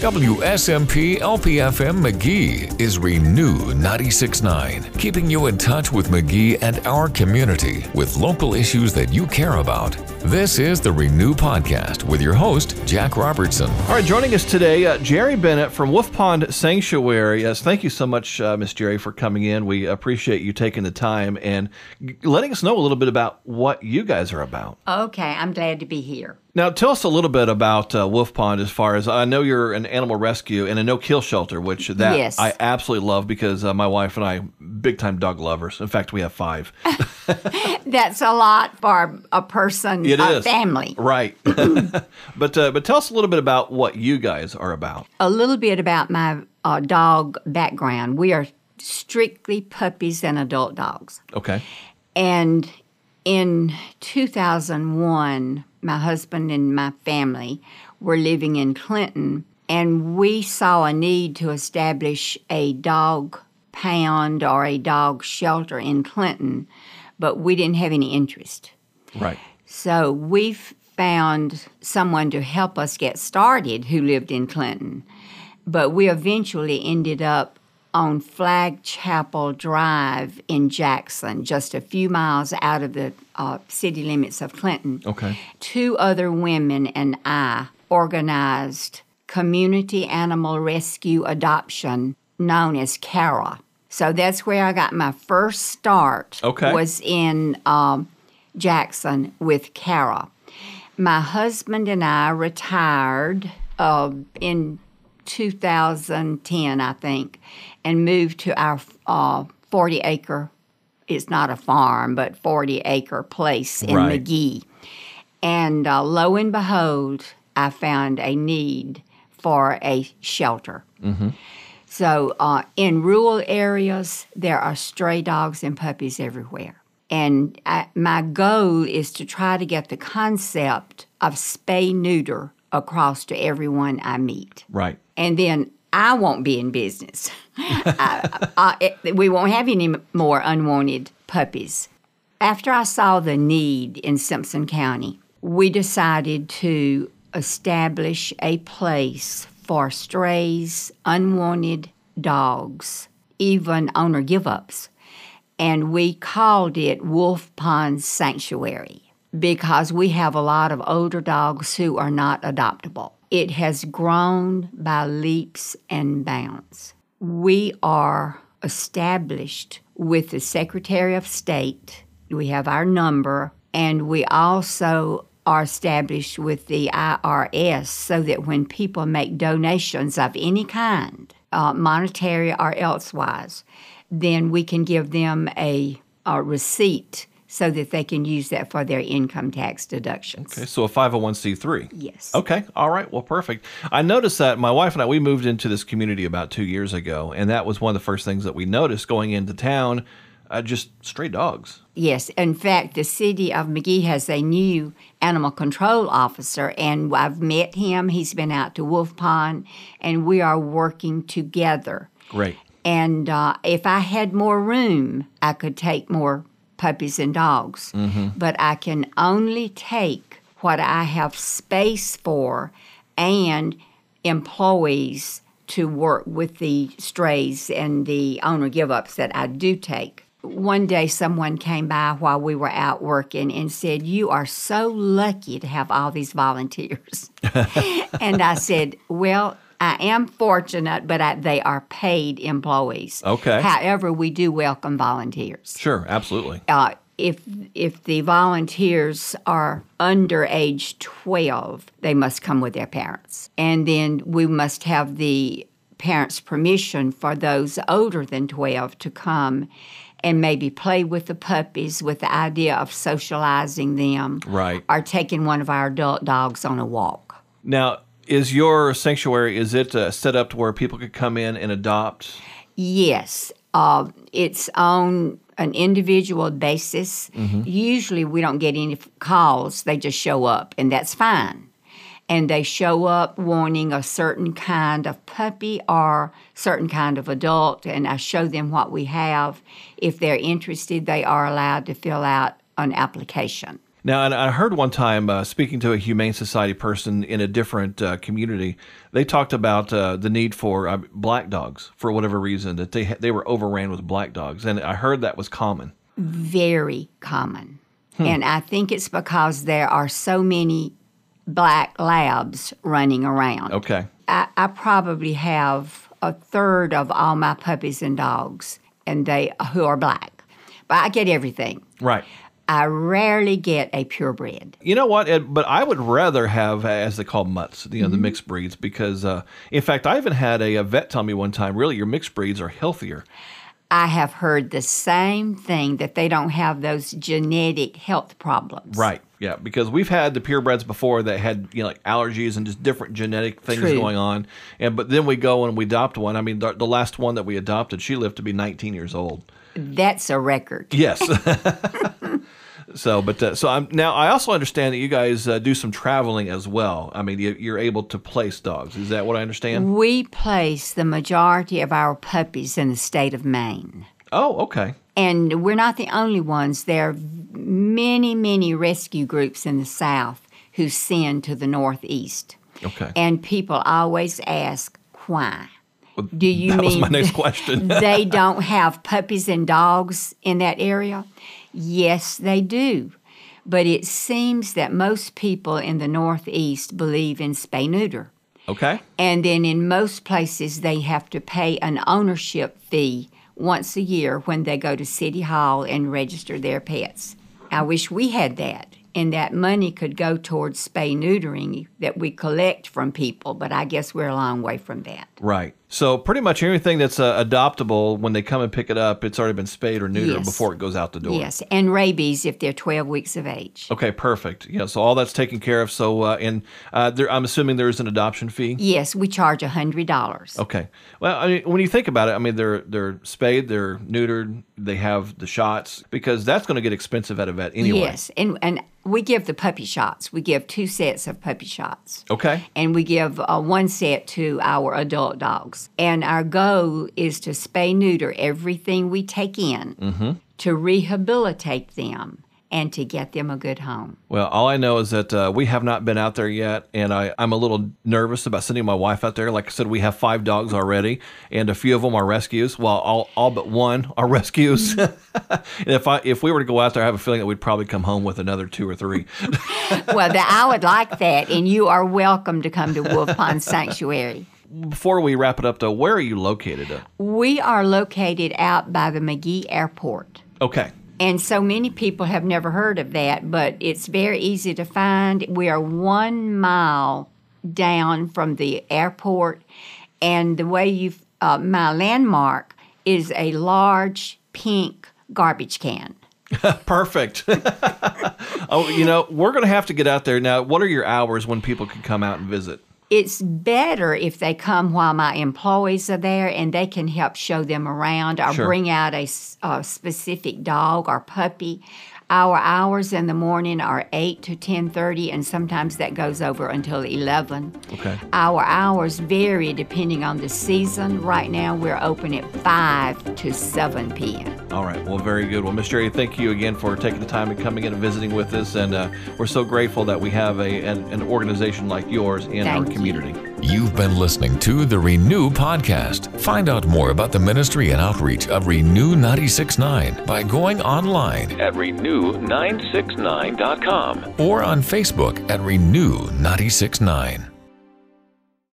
WSMP LPFM Magee is Renew 96.9, keeping you in touch with Magee and our community with local issues that you care about. This is the Renew Podcast with your host, Jack Robertson. All right, joining us today, uh, Jerri Bennett from Wolf Pond Sanctuary. Yes, thank you so much, uh, Miss Jerri, for coming in. We appreciate you taking the time and letting us know a little bit about what you guys are about. Okay, I'm glad to be here. Now, tell us a little bit about uh, Wolf Pond as far as I know you're an animal rescue and a no kill shelter, which that yes. I absolutely love because uh, my wife and I big time dog lovers. In fact, we have five. That's a lot for a person, It a is. family. Right. but uh, but tell us a little bit about what you guys are about. A little bit about my uh, dog background. We are strictly puppies and adult dogs. Okay. And in 2001, my husband and my family were living in Clinton, and we saw a need to establish a dog pound or a dog shelter in Clinton, but we didn't have any interest. Right. So we found someone to help us get started who lived in Clinton. But we eventually ended up on Flag Chapel Drive in Jackson, just a few miles out of the uh, city limits of Clinton. Okay. Two other women and I organized community animal rescue adoption known as CARA. So that's where I got my first start. Okay. Was in um, Jackson with CARA. My husband and I retired uh, in 2010, I think, and moved to our uh, 40 acre, it's not a farm, but 40 acre place in Right. Magee. And uh, lo and behold, I found a need for a shelter. So, uh, in rural areas, there are stray dogs and puppies everywhere. And I, my goal is to try to get the concept of spay neuter across to everyone I meet. Right. And then I won't be in business. I, I, we won't have any more unwanted puppies. After I saw the need in Simpson County, we decided to establish a place for strays, unwanted dogs, even owner give ups. And we called it Wolf Pond Sanctuary because we have a lot of older dogs who are not adoptable. It has grown by leaps and bounds. We are established with the Secretary of State. We have our number, and we also are established with the IRS so that when people make donations of any kind, uh, monetary or elsewise, then we can give them a, a receipt so that they can use that for their income tax deductions. Okay. So a 501c3. Yes. Okay. All right. Well, perfect. I noticed that my wife and I, we moved into this community about two years ago, and that was one of the first things that we noticed going into town uh, just stray dogs. Yes, in fact, the city of Magee has a new animal control officer, and I've met him. He's been out to Wolf Pond, and we are working together. Great. And uh, if I had more room, I could take more puppies and dogs. Mm-hmm. But I can only take what I have space for and employees to work with the strays and the owner give ups that I do take. One day, someone came by while we were out working and said, You are so lucky to have all these volunteers. and I said, Well, I am fortunate, but I, they are paid employees. Okay. However, we do welcome volunteers. Sure. Absolutely. Uh, if if the volunteers are under age 12, they must come with their parents. And then we must have the parents' permission for those older than 12 to come and maybe play with the puppies with the idea of socializing them Right. or taking one of our adult dogs on a walk. Now, is your sanctuary is it uh, set up to where people could come in and adopt? Yes, uh, it's on an individual basis. Usually, we don't get any calls; they just show up, and that's fine. And they show up wanting a certain kind of puppy or certain kind of adult, and I show them what we have. If they're interested, they are allowed to fill out an application. Now, and I heard one time uh, speaking to a Humane Society person in a different uh, community, they talked about uh, the need for uh, black dogs for whatever reason that they they were overran with black dogs, and I heard that was common. Very common. And I think it's because there are so many black labs running around. Okay, I, I probably have a third of all my puppies and dogs, and they who are black. But I get everything. right. I rarely get a purebred. You know what? Ed, but I would rather have, as they call mutts, you know, the mixed breeds, because uh, in fact, I even had a, a vet tell me one time, really, your mixed breeds are healthier. I have heard the same thing that they don't have those genetic health problems. Right. Yeah, because we've had the purebreds before that had you know like allergies and just different genetic things True. going on, and but then we go and we adopt one. I mean, the, the last one that we adopted, she lived to be 19 years old. That's a record. Yes. so, but uh, so I'm now. I also understand that you guys uh, do some traveling as well. I mean, you, you're able to place dogs. Is that what I understand? We place the majority of our puppies in the state of Maine. Oh, okay. And we're not the only ones. There are many, many rescue groups in the South who send to the Northeast. Okay. And people always ask, why? Do you that mean was my next question. they don't have puppies and dogs in that area? Yes, they do. But it seems that most people in the Northeast believe in spay neuter. okay. And then in most places, they have to pay an ownership fee once a year when they go to City Hall and register their pets. I wish we had that, and that money could go towards spay neutering that we collect from people, but I guess we're a long way from that. Right. So pretty much everything that's uh, adoptable when they come and pick it up, it's already been spayed or neutered Yes. before it goes out the door. Yes, and rabies if they're 12 weeks of age. Okay, perfect. Yeah, so all that's taken care of. So, uh, and uh, there, I'm assuming there is an adoption fee. Yes, we charge $100. Okay. Well, I mean, when you think about it, I mean, they're they're spayed, they're neutered, they have the shots because that's going to get expensive at a vet anyway. Yes, and, and we give the puppy shots. We give two sets of puppy shots. Okay. and we give uh, one set to our adult dogs. And our goal is to spay neuter everything we take in to rehabilitate them and to get them a good home. Well, all I know is that uh, we have not been out there yet, and I, I'm a little nervous about sending my wife out there. Like I said, we have five dogs already, and a few of them are rescues. Well, all, all but one are rescues. and if I if we were to go out there, I have a feeling that we'd probably come home with another two or three. well, the, I would like that, and you are welcome to come to Wolf Pond Sanctuary. Before we wrap it up, though, where are you located? At? We are located out by the Magee Airport. Okay. And so many people have never heard of that, but it's very easy to find. We are one mile down from the airport, and the way you, uh, my landmark is a large pink garbage can. Perfect. oh, you know, we're going to have to get out there now. What are your hours when people can come out and visit? It's better if they come while my employees are there and they can help show them around or Sure. bring out a specific dog or puppy. Our hours in the morning are 8 to 10:30 and sometimes that goes over until 11. Okay. Our hours vary depending on the season. Right now we're open at 5 to 7 p.m. All right. Well, very good. Well, Miss Jerri, thank you again for taking the time and coming in and visiting with us. And uh, we're so grateful that we have a an, an organization like yours in Thank our you. community. You've been listening to the Renew Podcast. Find out more about the ministry and outreach of Renew 969 by going online at renew969.com. or on Facebook at Renew 969.